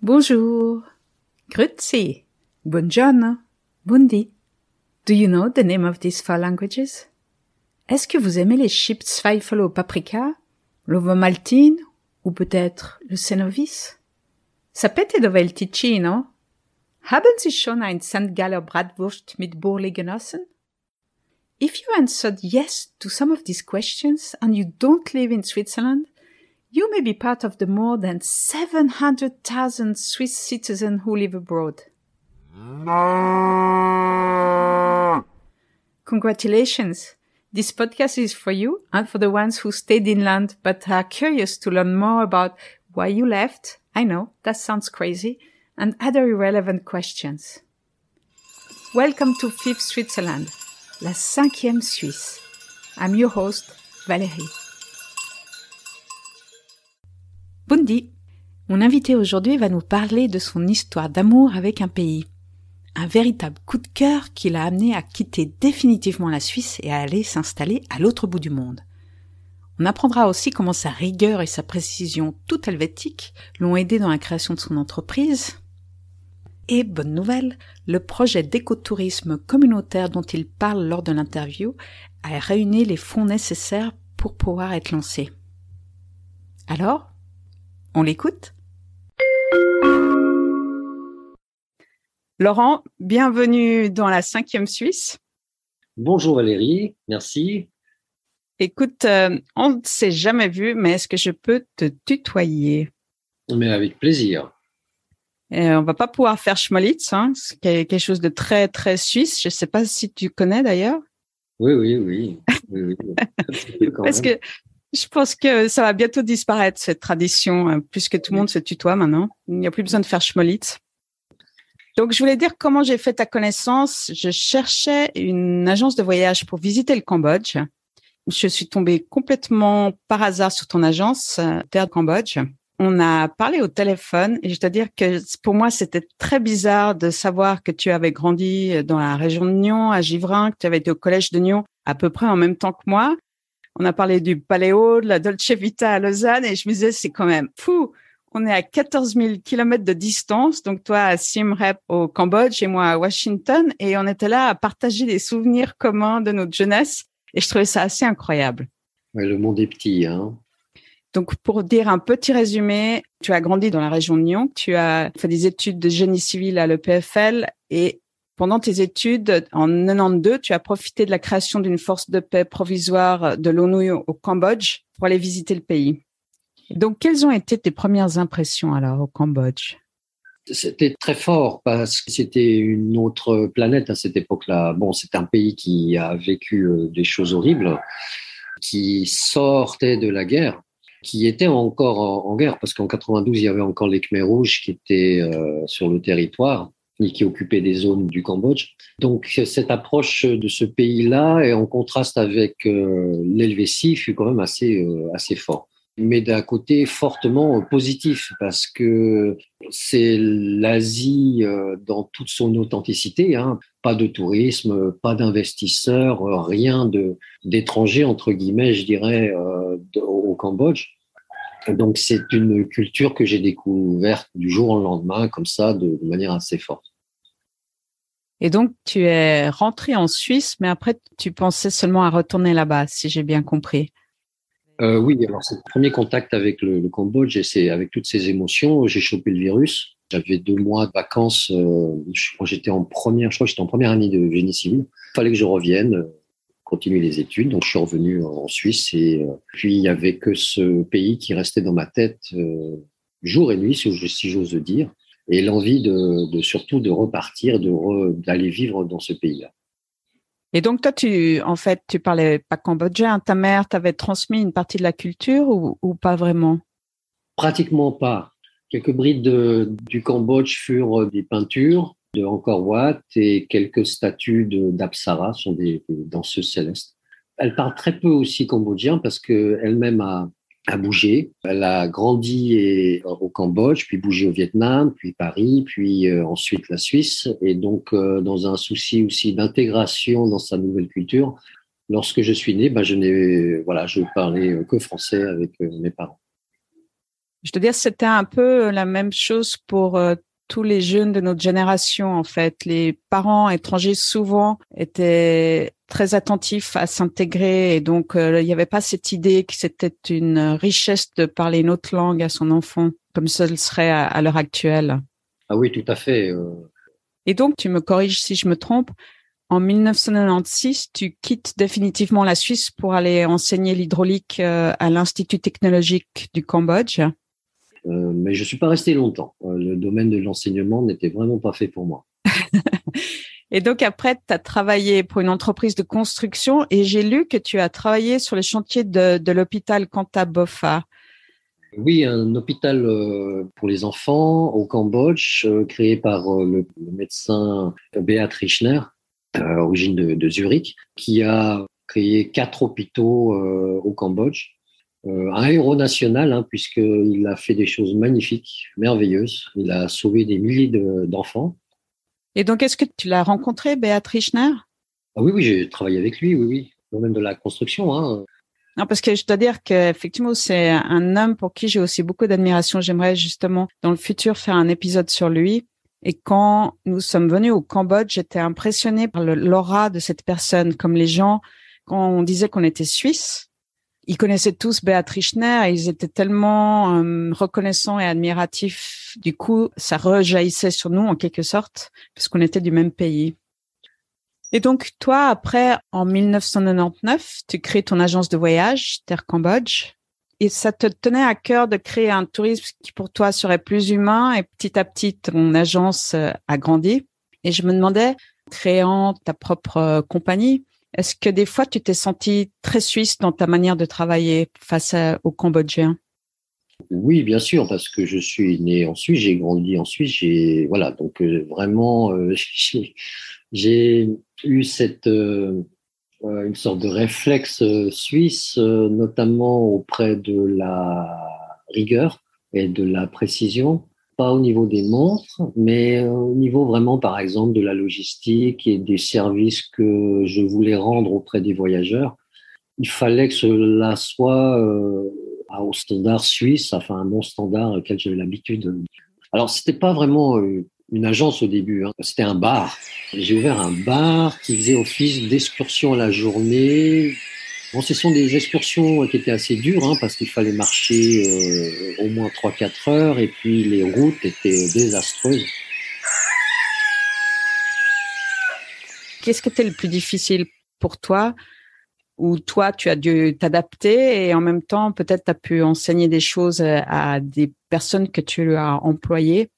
Bonjour. Grüezi. Buongiorno. Bundi. Do you know the name of these four languages? Est-ce que vous aimez les chips Zweifel au paprika, l'ovomaltine ou peut-être le Cenovis? Sapete dove il Ticino? Haben Sie schon ein Sandgaller Bratwurst mit Burli genossen? If you answered yes to some of these questions and you don't live in Switzerland, you may be part of the more than 700,000 Swiss citizens who live abroad. Congratulations! This podcast is for you and for the ones who stayed inland but are curious to learn more about why you left. I know that sounds crazy and other irrelevant questions. Welcome to Fifth Switzerland, la cinquième Suisse. I'm your host, Valérie. Bundi. Mon invité aujourd'hui va nous parler de son histoire d'amour avec un pays. Un véritable coup de cœur qui l'a amené à quitter définitivement la Suisse et à aller s'installer à l'autre bout du monde. On apprendra aussi comment sa rigueur et sa précision toute helvétique l'ont aidé dans la création de son entreprise. Et bonne nouvelle, le projet d'écotourisme communautaire dont il parle lors de l'interview a réuni les fonds nécessaires pour pouvoir être lancé. Alors, on l'écoute Laurent, bienvenue dans la cinquième Suisse. Bonjour Valérie, merci. Écoute, euh, on ne s'est jamais vu, mais est-ce que je peux te tutoyer? Mais avec plaisir. Euh, on va pas pouvoir faire schmolitz, hein, c'est quelque chose de très très suisse. Je ne sais pas si tu connais d'ailleurs. Oui, oui, oui. oui, oui. Parce que je pense que ça va bientôt disparaître cette tradition, euh, puisque tout le monde se tutoie maintenant. Il n'y a plus besoin de faire schmolitz. Donc, je voulais dire comment j'ai fait ta connaissance. Je cherchais une agence de voyage pour visiter le Cambodge. Je suis tombée complètement par hasard sur ton agence, euh, Terre Cambodge. On a parlé au téléphone et je dois dire que pour moi, c'était très bizarre de savoir que tu avais grandi dans la région de Nyon, à Givrin, que tu avais été au collège de Nyon à peu près en même temps que moi. On a parlé du paléo, de la Dolce Vita à Lausanne et je me disais, c'est quand même fou on est à 14 000 kilomètres de distance, donc toi à Siem Reap au Cambodge et moi à Washington, et on était là à partager des souvenirs communs de notre jeunesse, et je trouvais ça assez incroyable. le monde est petit, hein. Donc, pour dire un petit résumé, tu as grandi dans la région de Nyon, tu as fait des études de génie civil à l'EPFL et pendant tes études, en 92, tu as profité de la création d'une force de paix provisoire de l'ONU au Cambodge pour aller visiter le pays. Donc, quelles ont été tes premières impressions alors au Cambodge? C'était très fort parce que c'était une autre planète à cette époque-là. Bon, c'est un pays qui a vécu euh, des choses horribles, qui sortait de la guerre, qui était encore en, guerre parce qu'en 92, il y avait encore les Khmers rouges qui étaient euh, sur le territoire qui occupaient des zones du Cambodge. Donc cette approche de ce pays-là et en contraste avec euh, l'Helvétie fut quand même assez assez fort mais d'un côté fortement positif parce que c'est l'Asie euh, dans toute son authenticité, hein. pas de tourisme, pas d'investisseurs, rien de d'étrangers entre guillemets, je dirais, euh, au Cambodge. Donc c'est une culture que j'ai découverte du jour au lendemain comme ça, de, de manière assez forte. Et donc tu es rentré en Suisse, mais après tu pensais seulement à retourner là-bas, si j'ai bien compris. Euh, oui, alors c'est le premier contact avec le, le Cambodge et c'est avec toutes ces émotions, j'ai chopé le virus. J'avais deux mois de vacances. Euh, j'étais en première, je crois que j'étais en première année de génie civil. Il fallait que je revienne, continuer les études. Donc je suis revenu en Suisse et euh, puis il y avait que ce pays qui restait dans ma tête euh, jour et nuit, si j'ose dire, et l'envie de, de, surtout de repartir, de d'aller vivre dans ce pays-là. Et donc toi, tu, en fait, tu parlais pas cambodgien. Ta mère t'avait transmis une partie de la culture ou, ou pas vraiment? Pratiquement pas. Quelques brides de, du Cambodge furent des peintures de Angkor Wat et quelques statues d'Apsara, sont des, danseuses célestes. Elle parle très peu aussi cambodgien parce que elle-même a bougé. Elle a grandi au Cambodge, puis bougé au Vietnam, puis Paris, puis euh, ensuite la Suisse. Et donc, euh, dans un souci aussi d'intégration dans sa nouvelle culture, lorsque je suis né, ben, je n'ai, voilà, je parlais que français avec euh, mes parents. Je veux dire, c'était un peu la même chose pour euh, tous les jeunes de notre génération, en fait. Les parents étrangers, souvent, étaient très attentifs à s'intégrer et donc euh, il n'y avait pas cette idée que c'était une richesse de parler une autre langue à son enfant, comme ce le serait à, l'heure actuelle. Ah oui, tout à fait. Et donc, tu me corriges si je me trompe, en 1996, tu quittes définitivement la Suisse pour aller enseigner l'hydraulique euh, à l'Institut technologique du Cambodge. Euh, mais je ne suis pas resté longtemps. Euh, le domaine de l'enseignement n'était vraiment pas fait pour moi. et donc après, tu as travaillé pour une entreprise de construction et j'ai lu que tu as travaillé sur les chantiers de, de l'hôpital Kanta Bofa. Oui, un hôpital pour les enfants au Cambodge, créé par le, le médecin Beat Richner, euh, origine de, Zurich, qui a créé quatre hôpitaux euh, au Cambodge. Euh, un héros national, hein, puisqu'il a fait des choses magnifiques, merveilleuses. Il a sauvé des milliers d'enfants. Et donc, est-ce que tu l'as rencontré, Béatrice Schner ah Oui, oui, j'ai travaillé avec lui, oui, oui, dans le domaine de la construction. Hein. Non, parce que je dois dire qu'effectivement, c'est un homme pour qui j'ai aussi beaucoup d'admiration. J'aimerais justement, dans le futur, faire un épisode sur lui. Et quand nous sommes venus au Cambodge, j'étais impressionnée par l'aura de cette personne. Comme les gens, quand on disait qu'on était suisse, ils connaissaient tous Béatrice Schner et ils étaient tellement euh, reconnaissants et admiratifs. Du coup, ça rejaillissait sur nous en quelque sorte, puisqu'on était du même pays. Et donc, toi, après, en 1999, tu crées ton agence de voyage, Terre Cambodge et ça te tenait à cœur de créer un tourisme qui pour toi serait plus humain et petit à petit ton agence euh, a grandi. Et je me demandais, créant ta propre euh, compagnie, est-ce que des fois tu t'es senti très suisse dans ta manière de travailler face aux Cambodgiens Oui, bien sûr, parce que je suis né en Suisse, j'ai grandi en Suisse, j'ai voilà, donc euh, vraiment j'ai eu cette euh, une sorte de réflexe euh, suisse, euh, notamment auprès de la rigueur et de la précision, pas au niveau des montres, mais au niveau vraiment, par exemple, de la logistique et des services que je voulais rendre auprès des voyageurs. Il fallait que cela soit au standard suisse, enfin un bon standard auquel j'avais l'habitude. Alors, c'était pas vraiment une agence au début. Hein. C'était un bar. J'ai ouvert un bar qui faisait office d'excursion à la journée. Bon, ce sont des excursions qui étaient assez dures hein, parce qu'il fallait marcher euh, au moins 3-4 heures et puis les routes étaient désastreuses. Qu'est-ce qui était le plus difficile pour toi ou toi, tu as dû t'adapter et en même temps, peut-être tu as pu enseigner des choses à des personnes que tu as employées?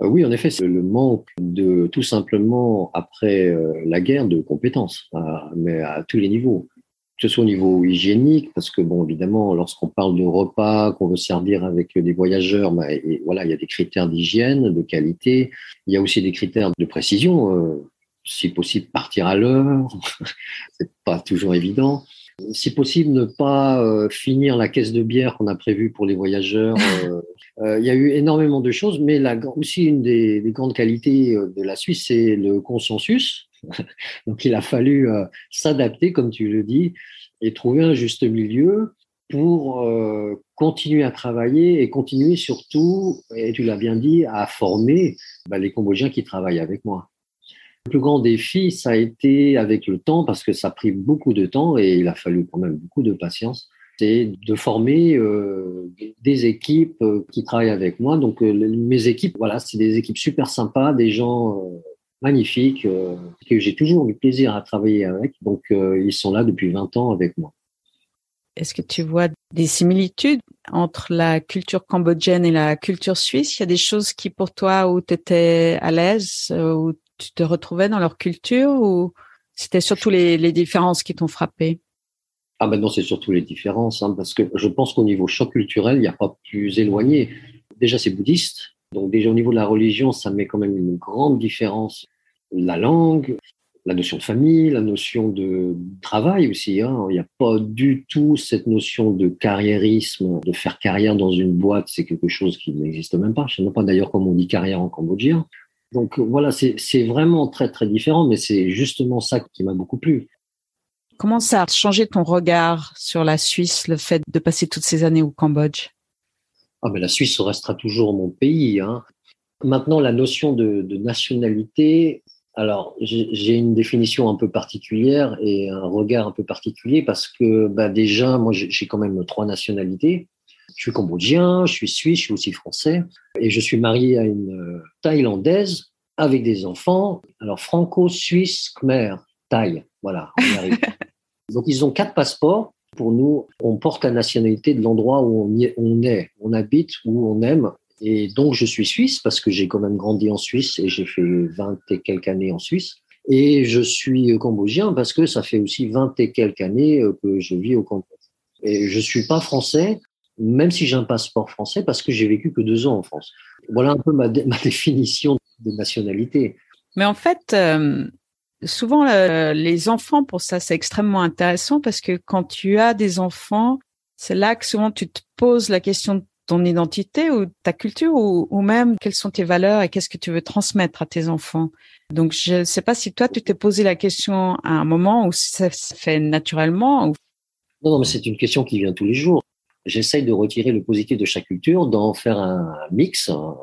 Euh, oui, en effet, c'est le manque de tout simplement après euh, la guerre de compétences, mais à tous les niveaux. Que ce soit au niveau hygiénique, parce que bon, évidemment, lorsqu'on parle de repas qu'on veut servir avec des voyageurs, bah, et, voilà, il y a des critères d'hygiène, de qualité. Il y a aussi des critères de précision. Euh, si possible, partir à l'heure. c'est pas toujours évident. Si possible, ne pas euh, finir la caisse de bière qu'on a prévue pour les voyageurs. Euh, il y a eu énormément de choses, mais la, aussi une des, des, grandes qualités de la Suisse, c'est le consensus. Donc il a fallu s'adapter, comme tu le dis, et trouver un juste milieu pour continuer à travailler et continuer surtout, et tu l'as bien dit, à former bah, les Cambodgiens qui travaillent avec moi. Le plus grand défi, ça a été avec le temps, parce que ça a pris beaucoup de temps et il a fallu quand même beaucoup de patience, c'est de former euh, des équipes euh, qui travaillent avec moi. Donc euh, mes équipes, voilà, c'est des équipes super sympas, des gens magnifiques que j'ai toujours eu plaisir à travailler avec. Donc ils sont là depuis 20 ans avec moi. Est-ce que tu vois des similitudes entre la culture cambodgienne et la culture suisse? Il y a des choses qui pour toi où tu étais à l'aise, où tu te retrouvais dans leur culture ou c'était surtout les, différences qui t'ont frappé? Ah ben non, c'est surtout les différences, hein, parce que je pense qu'au niveau choc culturel, il n'y a pas plus éloigné. Déjà, c'est bouddhiste, donc déjà au niveau de la religion, ça met quand même une grande différence. La langue, la notion de famille, la notion de travail aussi. Hein. Il n'y a pas du tout cette notion de carriérisme, de faire carrière dans une boîte, c'est quelque chose qui n'existe même pas. Je ne sais pas d'ailleurs comment on dit carrière en cambodgien. Donc voilà, c'est vraiment très très différent, mais c'est justement ça qui m'a beaucoup plu. Comment ça a changé ton regard sur la Suisse, le fait de passer toutes ces années au Cambodge? Ah, mais la Suisse restera toujours mon pays. Hein. Maintenant, la notion de, de nationalité, alors j'ai une définition un peu particulière et un regard un peu particulier parce que bah, déjà, moi j'ai quand même trois nationalités. Je suis cambodgien, je suis suisse, je suis aussi français et je suis marié à une euh, thaïlandaise avec des enfants. Alors franco-suisse, khmer, thaï, voilà, on arrive. Donc ils ont quatre passeports. Pour nous, on porte la nationalité de l'endroit où on, on est, on habite, où on aime. Et donc je suis suisse parce que j'ai quand même grandi en Suisse et j'ai fait 20 et quelques années en Suisse. Et je suis cambodgien parce que ça fait aussi 20 et quelques années euh, que je vis au Cambodge. Et je suis pas français même si j'ai un passeport français, parce que j'ai vécu que deux ans en France. Voilà un peu ma, définition de nationalité. Mais en fait, euh, souvent, les enfants, pour ça, c'est extrêmement intéressant parce que quand tu as des enfants, c'est là que souvent tu te poses la question de ton identité ou ta culture ou, même quelles sont tes valeurs et qu'est-ce que tu veux transmettre à tes enfants. Donc, je ne sais pas si toi, tu t'es posé la question à un moment où ça se fait naturellement. Ou... Non, non, mais c'est une question qui vient tous les jours j'essaye de retirer le positif de chaque culture, d'en faire un mix, un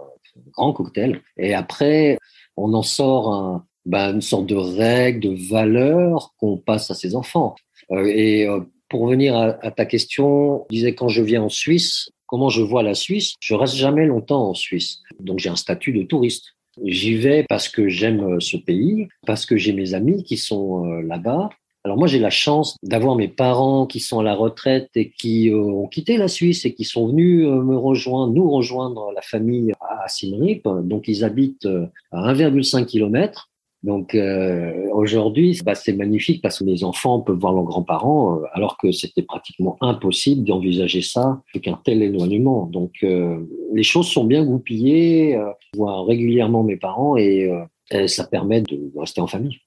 grand cocktail. Et après, on en sort ben, une sorte de règle, de valeur qu'on passe à ses enfants. Euh, et euh, pour revenir à, ta question, disais quand je viens en Suisse, comment je vois la Suisse? Je reste jamais longtemps en Suisse. Donc j'ai un statut de touriste. J'y vais parce que j'aime ce pays, parce que j'ai mes amis qui sont euh, là-bas, alors moi, j'ai la chance d'avoir mes parents qui sont à la retraite et qui euh, ont quitté la Suisse et qui sont venus euh, me rejoindre, nous rejoindre la famille à Simrip. Donc ils habitent euh, à 1,5 km. Donc aujourd'hui, bah, c'est magnifique parce que les enfants peuvent voir leurs grands-parents, alors que c'était pratiquement impossible d'envisager ça avec un tel éloignement. Donc les choses sont bien goupillées. je vois régulièrement mes parents et ça permet de rester en famille.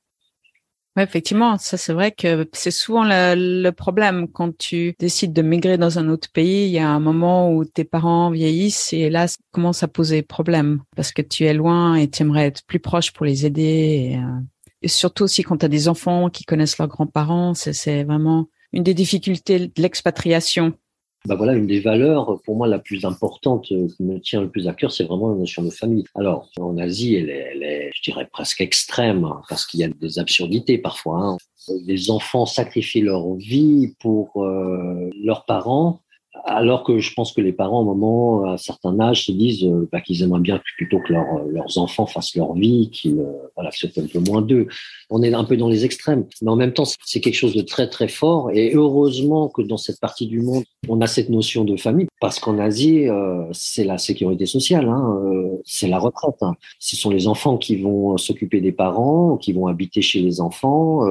Oui, effectivement, ça c'est vrai que c'est souvent le, problème quand tu décides de migrer dans un autre pays. Il y a un moment où tes parents vieillissent et là, ça commence à poser problème parce que tu es loin et tu aimerais être plus proche pour les aider. Et, euh, et surtout aussi quand tu as des enfants qui connaissent leurs grands-parents, c'est vraiment une des difficultés de l'expatriation bah voilà, une des valeurs pour moi la plus importante euh, qui me tient le plus à cœur, c'est vraiment la notion de famille. Alors, en Asie, elle est, je dirais, presque extrême, hein, parce qu'il y a des absurdités parfois. Hein. Les enfants sacrifient leur vie pour euh, leurs parents alors que je pense que les parents, au moment, à un certain âge, se disent euh, bah, qu'ils aimeraient bien plutôt que leurs enfants fassent leur vie, qu'ils euh, voilà, c'est un peu moins d'eux. On est un peu dans les extrêmes, mais en même temps, c'est quelque chose de très très fort. Et heureusement que dans cette partie du monde, on a cette notion de famille, parce qu'en Asie, euh, c'est la sécurité sociale, hein, c'est la retraite. Hein. Ce sont les enfants qui vont s'occuper des parents, qui vont habiter chez les enfants,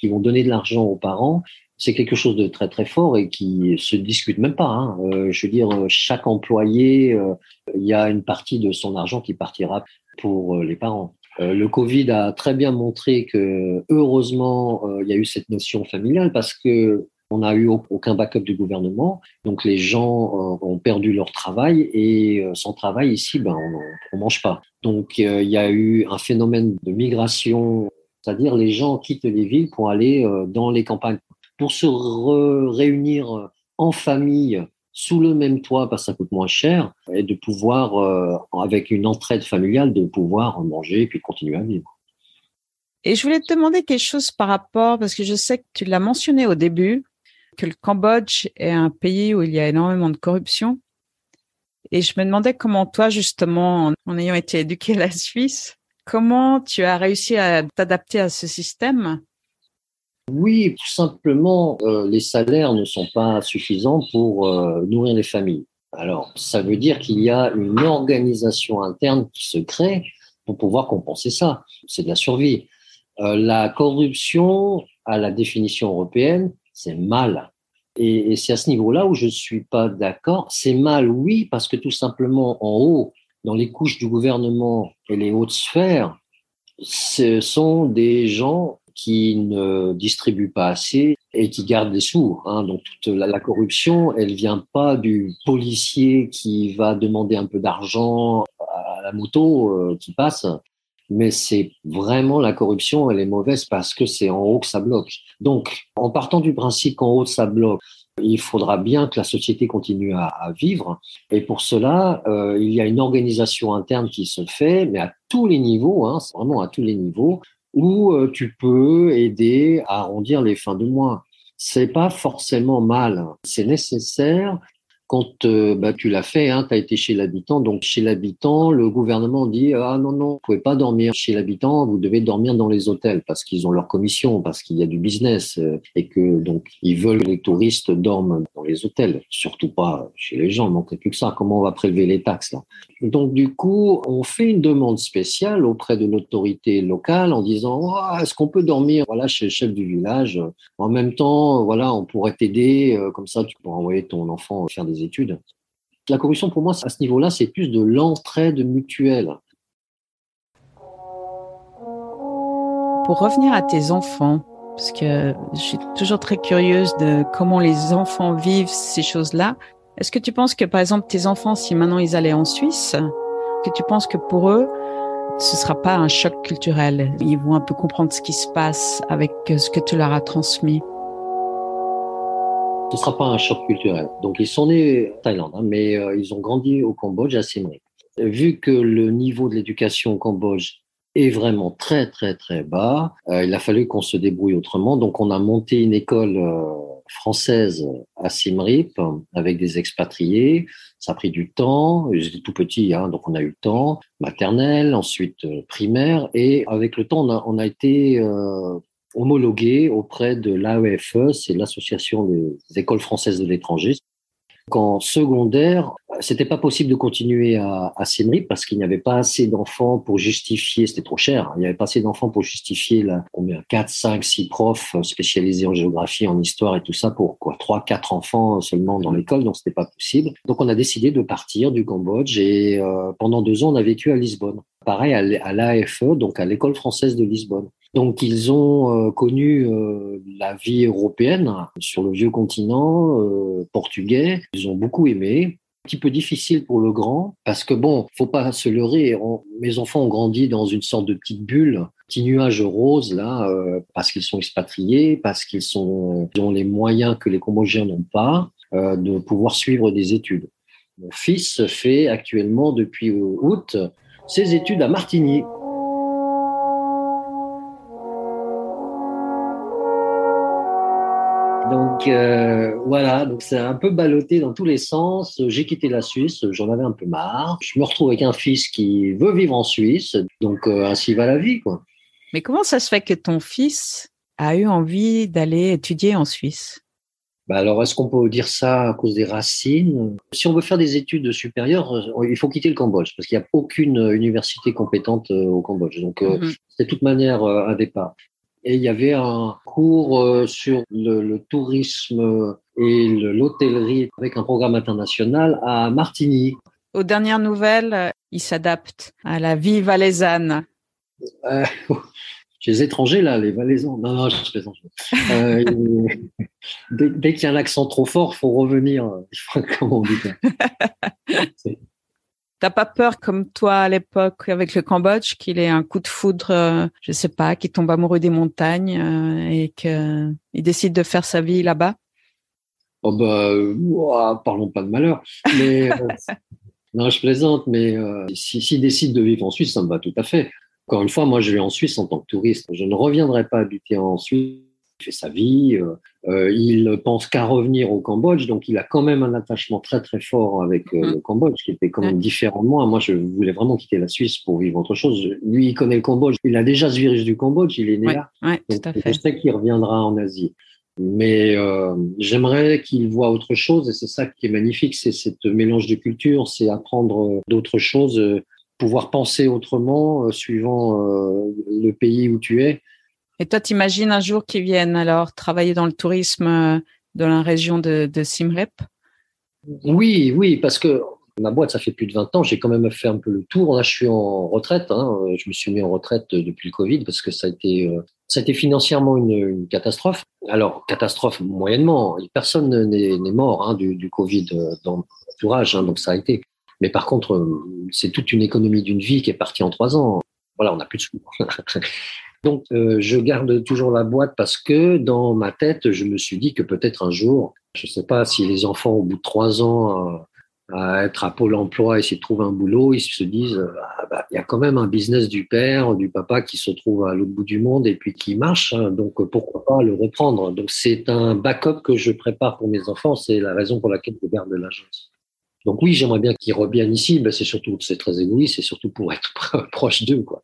qui vont donner de l'argent aux parents c'est quelque chose de très très fort et qui se discute même pas. Hein. Euh, je veux dire, chaque employé, euh, il y a une partie de son argent qui partira pour euh, les parents. le Covid a très bien montré que heureusement il y a eu cette notion familiale parce que on n'a eu aucun backup du gouvernement, donc les gens ont perdu leur travail et sans travail ici, ben on, ne mange pas. Donc il y a eu un phénomène de migration, c'est-à-dire les gens quittent les villes pour aller dans les campagnes pour se réunir en famille sous le même toit parce que ça coûte moins cher et de pouvoir, euh, avec une entraide familiale, de pouvoir manger et puis continuer à vivre. Et je voulais te demander quelque chose par rapport, parce que je sais que tu l'as mentionné au début, que le Cambodge est un pays où il y a énormément de corruption. Et je me demandais comment toi, justement, en ayant été éduqué à la Suisse, comment tu as réussi à t'adapter à ce système oui, tout simplement, euh, les salaires ne sont pas suffisants pour euh, nourrir les familles. Alors, ça veut dire qu'il y a une organisation interne qui se crée pour pouvoir compenser ça. C'est de la survie. Euh, la corruption, à la définition européenne, c'est mal. Et, et c'est à ce niveau-là où je ne suis pas d'accord. C'est mal, oui, parce que tout simplement, en haut, dans les couches du gouvernement et les hautes sphères, ce sont des gens qui ne distribue pas assez et qui garde des sous. Hein. Donc toute la, corruption, elle vient pas du policier qui va demander un peu d'argent à la moto euh, qui passe. mais c'est vraiment la corruption, elle est mauvaise parce que c'est en haut que ça bloque. Donc, en partant du principe qu'en haut ça bloque, il faudra bien que la société continue à, vivre. Et pour cela, euh, il y a une organisation interne qui se fait, mais à tous les niveaux, hein, vraiment à tous les niveaux, où euh, tu peux aider à arrondir les fins de mois. C'est pas forcément mal. C'est nécessaire quand euh, bah, tu l'as fait, hein, tu as été chez l'habitant. Donc chez l'habitant, le gouvernement dit ah non non, vous pouvez pas dormir chez l'habitant, vous devez dormir dans les hôtels parce qu'ils ont leur commission, parce qu'il y a du business euh, et que donc ils veulent que les touristes dorment dans les hôtels, surtout pas chez les gens. Donc plus que ça. Comment on va prélever les taxes là? Donc du coup, on fait une demande spéciale auprès de l'autorité locale en disant oh, est-ce qu'on peut dormir voilà chez le chef du village? En même temps, voilà, on pourrait t'aider euh, comme ça, tu pourrais envoyer ton enfant faire des études. La corruption, pour moi, à ce niveau-là, c'est plus de l'entraide mutuelle. Pour revenir à tes enfants, parce que je suis toujours très curieuse de comment les enfants vivent ces choses-là. Est-ce que tu penses que, par exemple, tes enfants, si maintenant ils allaient en Suisse, que tu penses que pour eux, ce sera pas un choc culturel? Ils vont un peu comprendre ce qui se passe avec ce que tu leur as transmis ce ne sera pas un choc culturel. Donc, ils sont nés en Thaïlande, hein, mais euh, ils ont grandi au Cambodge, à Siem Reap. Vu que le niveau de l'éducation au Cambodge est vraiment très, très, très bas, euh, il a fallu qu'on se débrouille autrement. Donc, on a monté une école euh, française à Siem Reap avec des expatriés. Ça a pris du temps. J'étais tout petit, hein, donc on a eu le temps. Maternelle, ensuite primaire. Et avec le temps, on a été homologué auprès de l'AEFE, c'est l'Association des écoles françaises de l'étranger. En secondaire, c'était pas possible de continuer à, à parce qu'il n'y avait pas assez d'enfants pour justifier, c'était trop cher, il n'y avait pas assez d'enfants pour justifier la, combien, 4, 5, 6 profs spécialisés en géographie, en histoire et tout ça pour quoi, 3, 4 enfants seulement dans l'école, donc c'était pas possible. Donc on a décidé de partir du Cambodge et euh, pendant deux ans on a vécu à Lisbonne. Pareil à l'AFE, donc à l'école française de Lisbonne. Donc ils ont euh, connu euh, la vie européenne sur le vieux continent euh, portugais. Ils ont beaucoup aimé. Un petit peu difficile pour le grand parce que bon, faut pas se leurrer. mes enfants ont grandi dans une sorte de petite bulle, petit nuage rose là, parce qu'ils sont expatriés, parce qu'ils sont ont les moyens que les Cambodgiens n'ont pas de pouvoir suivre des études. Mon fils fait actuellement depuis août ses études à Martigny. Donc euh, voilà, donc c'est un peu ballotté dans tous les sens. J'ai quitté la Suisse, j'en avais un peu marre. Je me retrouve avec un fils qui veut vivre en Suisse, donc euh, ainsi va la vie, quoi. Mais comment ça se fait que ton fils a eu envie d'aller étudier en Suisse? Bah alors, est-ce qu'on peut dire ça à cause des racines? Si on veut faire des études supérieures, euh, il faut quitter le Cambodge parce qu'il n'y a aucune université compétente au Cambodge. Donc, mhm. c'est de toute manière un départ et il y avait un cours euh, sur le, tourisme et l'hôtellerie avec un programme international à Martigny. Aux dernières nouvelles, il s'adapte à la vie valaisanne. Euh, chez les étrangers, là, les valaisans. Non, non, je plaisante. Euh, dès, dès qu'il y a un accent trop fort, il faut revenir. Comment on dit T'as pas peur comme toi à l'époque avec le Cambodge qu'il ait un coup de foudre, euh, je sais pas, qu'il tombe amoureux des montagnes euh, et qu'il décide de faire sa vie là-bas? Oh bah, parlons pas de malheur. Mais euh, non, je plaisante, mais s'il si, décide de vivre en Suisse, ça me va tout à fait. Encore une fois, moi, je vais en Suisse en tant que touriste. Je ne reviendrai pas habiter en Suisse fait sa vie, euh, euh, il pense qu'à revenir au Cambodge, donc il a quand même un attachement très très fort avec euh, le Cambodge, qui était quand même différent de moi. Moi, je voulais vraiment quitter la Suisse pour vivre autre chose. Lui, il connaît le Cambodge, il a déjà ce virus du Cambodge, il est né là. donc, Je sais qu'il reviendra en Asie. Mais j'aimerais qu'il voit autre chose, et c'est ça qui est magnifique, c'est cette mélange de cultures, c'est apprendre d'autres choses, pouvoir penser autrement suivant le pays où tu es. Et toi, t'imagines un jour qu'ils viennent alors travailler dans le tourisme euh, dans la région de, de Simrep? Oui, oui, parce que ma boîte, ça fait plus de 20 ans, j'ai quand même fait un peu le tour. Là, je suis en retraite. Hein. Je me suis mis en retraite depuis le Covid parce que ça a été, euh, financièrement une, catastrophe. Alors, catastrophe moyennement. Personne n'est mort hein, du, Covid euh, dans l'entourage, hein, donc ça a été. Mais par contre, c'est toute une économie d'une vie qui est partie en trois ans. voilà, on n'a plus de sous. Donc, euh, je garde toujours la boîte parce que dans ma tête, je me suis dit que peut-être un jour, je ne sais pas si les enfants, au bout de trois ans, euh, à être à Pôle emploi, essayer de trouver un boulot, ils se disent, ah, bah, il y a quand même un business du père, du papa qui se trouve à l'autre bout du monde et puis qui marche, hein. donc pourquoi pas le reprendre. Donc, c'est un backup que je prépare pour mes enfants, c'est la raison pour laquelle je garde l'agence. Donc oui, j'aimerais bien qu'ils reviennent ici, mais c'est surtout, c'est très égoïste, c'est surtout pour être proche d'eux, quoi.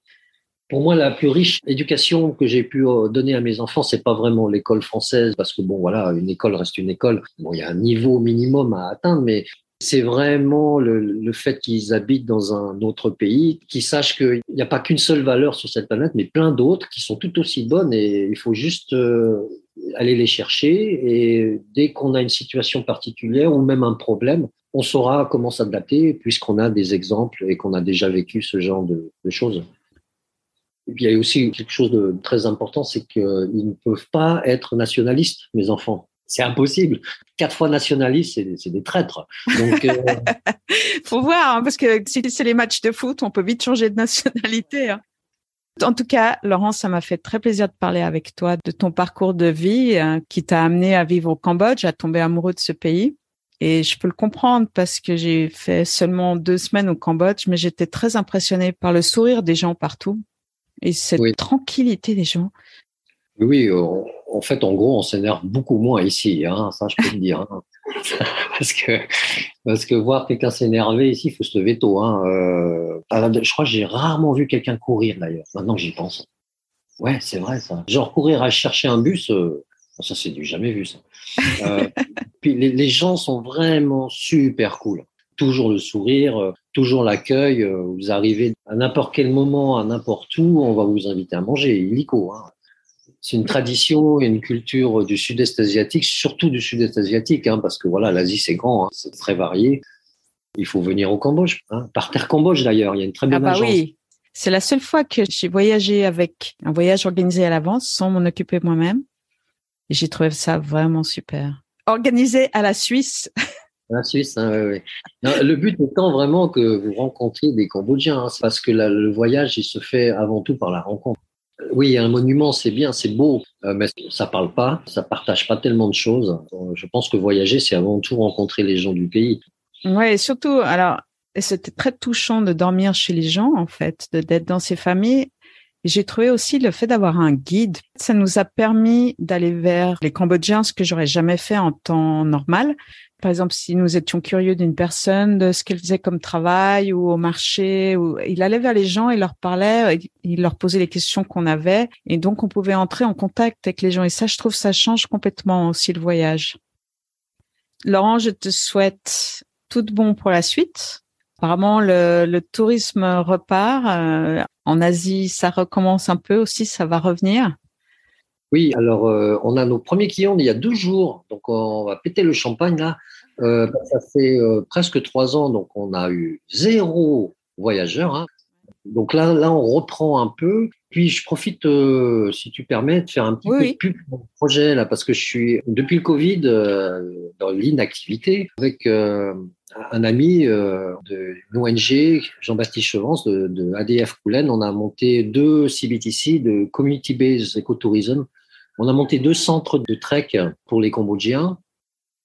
Pour moi, la plus riche éducation que j'ai pu euh, donner à mes enfants, c'est pas vraiment l'école française, parce que bon, voilà, une école reste une école. Bon, il y a un niveau minimum à atteindre, mais c'est vraiment le, le fait qu'ils habitent dans un autre pays, qu'ils sachent qu'il n'y a pas qu'une seule valeur sur cette planète, mais plein d'autres qui sont tout aussi bonnes et il faut juste euh, aller les chercher. Et dès qu'on a une situation particulière ou même un problème, on saura comment s'adapter puisqu'on a des exemples et qu'on a déjà vécu ce genre de, de choses. Et puis il y a aussi quelque chose de très important, c'est qu'ils ne peuvent pas être nationalistes, mes enfants. C'est impossible. Quatre fois nationalistes, c'est des traîtres. Donc, euh... faut voir, hein, parce que si c'est les matchs de foot, on peut vite changer de nationalité. Hein. En tout cas, Laurent, ça m'a fait très plaisir de parler avec toi de ton parcours de vie hein, qui t'a amené à vivre au Cambodge, à tomber amoureux de ce pays. Et je peux le comprendre parce que j'ai fait seulement deux semaines au Cambodge, mais j'étais très impressionnée par le sourire des gens partout et cette tranquillité des gens. Oui, en fait, en gros, on s'énerve beaucoup moins ici, hein, ça je peux le dire. Hein. parce, que, parce que voir quelqu'un s'énerver ici, il faut se lever tôt. Hein. Euh, je crois que j'ai rarement vu quelqu'un courir d'ailleurs, maintenant que j'y pense. Ouais, c'est vrai ça. Genre courir à chercher un bus, euh, ça c'est du jamais vu ça. Euh, puis les, les, gens sont vraiment super cool toujours le sourire, euh, toujours l'accueil. Euh, vous arrivez à n'importe quel moment, à n'importe où, on va vous inviter à manger. Illico. Hein. C'est une tradition et une culture du sud-est asiatique, surtout du sud-est asiatique, hein, parce que voilà, l'Asie c'est grand, hein, c'est très varié. Il faut venir au Cambodge, par terre Cambodge d'ailleurs, il y a une très bonne ah bah Oui. C'est la seule fois que j'ai voyagé avec un voyage organisé à l'avance sans m'en occuper moi-même. Et j'ai trouvé ça vraiment super. Organisé à la Suisse. La Suisse, hein, le but étant vraiment que vous rencontriez des Cambodgiens, hein, parce que le voyage, il se fait avant tout par la rencontre. Oui, un monument, c'est bien, c'est beau, euh, mais ça parle pas, ça partage pas tellement de choses. Je pense que voyager, c'est avant tout rencontrer les gens du pays. Ouais, et surtout, alors, c'était très touchant de dormir chez les gens, en fait, d'être dans ces familles. J'ai trouvé aussi le fait d'avoir un guide. Ça nous a permis d'aller vers les Cambodgiens, ce que j'aurais jamais fait en temps normal. Par exemple, si nous étions curieux d'une personne, de ce qu'elle faisait comme travail ou au marché, il allait vers les gens et leur parlait, il leur posait les questions qu'on avait, et donc on pouvait entrer en contact avec les gens. Et ça, je trouve, ça change complètement aussi le voyage. Laurent, je te souhaite tout bon pour la suite. Apparemment, le, le tourisme repart. Euh, en Asie, ça recommence un peu aussi, ça va revenir. Oui, alors euh, on a nos premiers clients il y a deux jours, donc on va péter le champagne là. Euh, ça fait euh, presque trois ans, donc on a eu zéro voyageur. Hein. Donc là, là, on reprend un peu. Puis je profite, si tu permets, de faire un petit peu de pub pour le projet là, parce que je suis depuis le Covid dans l'inactivité avec un ami de l'ONG, Jean-Baptiste Chevance de, de, ADF Coulen. On a monté deux CBTC de Community Based Ecotourism on a monté deux centres de trek pour les Cambodgiens.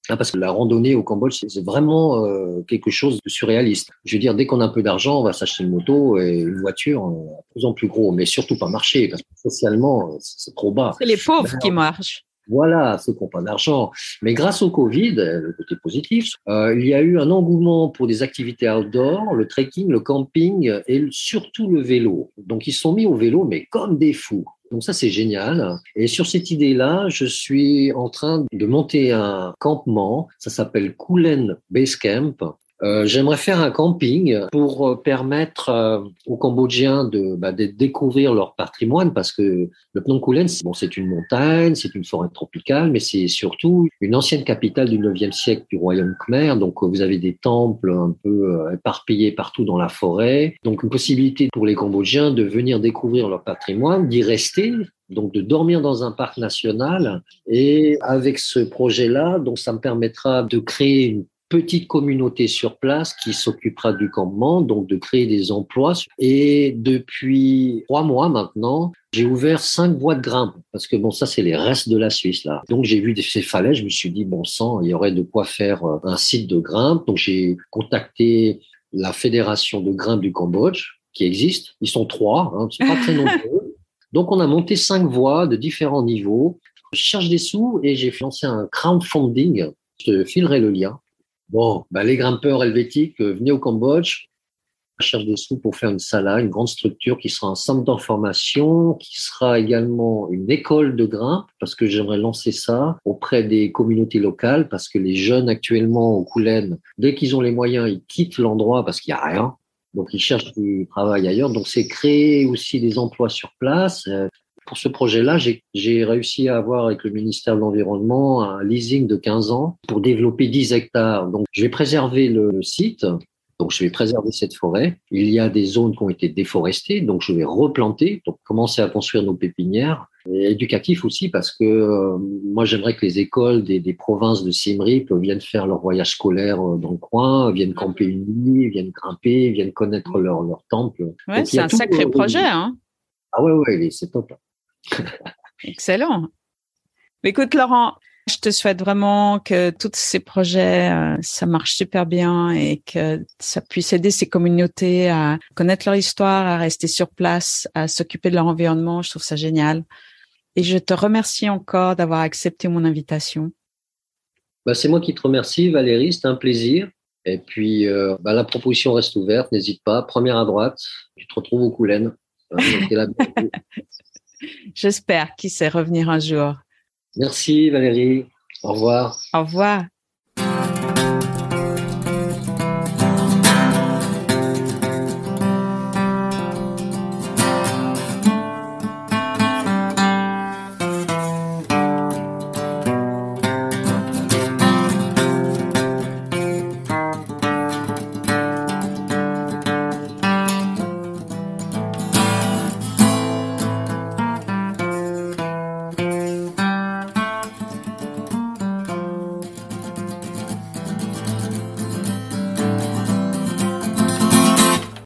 Hein, parce que la randonnée au Cambodge, c'est vraiment euh, quelque chose de surréaliste. Je veux dire, dès qu'on a un peu d'argent, on va s'acheter une moto et une voiture euh, de plus en plus gros, mais surtout pas marcher, parce que socialement, c'est trop bas. C'est les pauvres qui marchent. Voilà, ceux qui n'ont pas d'argent. Mais grâce au Covid, le côté positif, euh, il y a eu un engouement pour des activités outdoor, le trekking, le camping et surtout le vélo. Donc ils sont mis au vélo, mais comme des fous. Donc ça, c'est génial. Et sur cette idée-là, je suis en train de monter un campement. Ça s'appelle Kulen Base Camp. Euh, J'aimerais faire un camping pour euh, permettre euh, aux Cambodgiens de, bah, de, découvrir leur patrimoine parce que le Phnom Kulen, c'est une montagne, c'est une forêt tropicale, mais c'est surtout une ancienne capitale du 9e siècle du royaume khmer. Donc vous avez des temples un peu éparpillés partout dans la forêt. Donc une possibilité pour les Cambodgiens de venir découvrir leur patrimoine, d'y rester, donc de dormir dans un parc national. Et avec ce projet-là, donc ça me permettra de créer une petite communauté sur place qui s'occupera du campement, donc de créer des emplois. Et depuis trois mois maintenant, j'ai ouvert cinq voies de grimpe parce que bon, ça c'est les restes de la Suisse là. Donc j'ai vu ces falaises, je me suis dit bon sang, il y aurait de quoi faire euh, un site de grimpe. Donc j'ai contacté la fédération de grimpe du Cambodge qui existe. Ils sont trois, hein, c'est pas très nombreux. Donc on a monté cinq voies de différents niveaux. Je cherche des sous et j'ai lancé un crowdfunding. Je te filerai le lien. Bon, bah, les grimpeurs helvétiques, euh, venez au Cambodge. Cherche des sous pour faire une sala, une grande structure qui sera un centre d'information, qui sera également une école de grimpe, parce que j'aimerais lancer ça auprès des communautés locales, parce que les jeunes actuellement au Koulen, dès qu'ils ont les moyens, ils quittent l'endroit parce qu'il n'y a rien. Donc, ils cherchent du travail ailleurs. Donc, c'est créer aussi des emplois sur place. Euh, pour ce projet-là, j'ai réussi à avoir avec le ministère de l'Environnement un leasing de 15 ans pour développer 10 hectares. Donc, je vais préserver le site. Donc, je vais préserver cette forêt. Il y a des zones qui ont été déforestées, donc je vais replanter, donc commencer à construire nos pépinières. Et éducatif aussi, parce que euh, moi, j'aimerais que les écoles des, des provinces de Siem Reap viennent faire leur voyage scolaire euh, dans le coin, viennent camper une nuit, viennent grimper, viennent connaître leur, leur temple. Ouais, c'est un sacré projet. Hein ah ouais, ouais, c'est top. Excellent. Écoute, Laurent, je te souhaite vraiment que tous ces projets, euh, ça marche super bien et que ça puisse aider ces communautés à connaître leur histoire, à rester sur place, à s'occuper de leur environnement. Je trouve ça génial. Et je te remercie encore d'avoir accepté mon invitation. Bah, c'est moi qui te remercie, Valérie. C'était un plaisir. Et puis, euh, bah, la proposition reste ouverte. N'hésite pas. Première à droite. Tu te retrouves au Coulen. Euh, J'espère qu'il sait revenir un jour. Merci Valérie. Au revoir. Au revoir.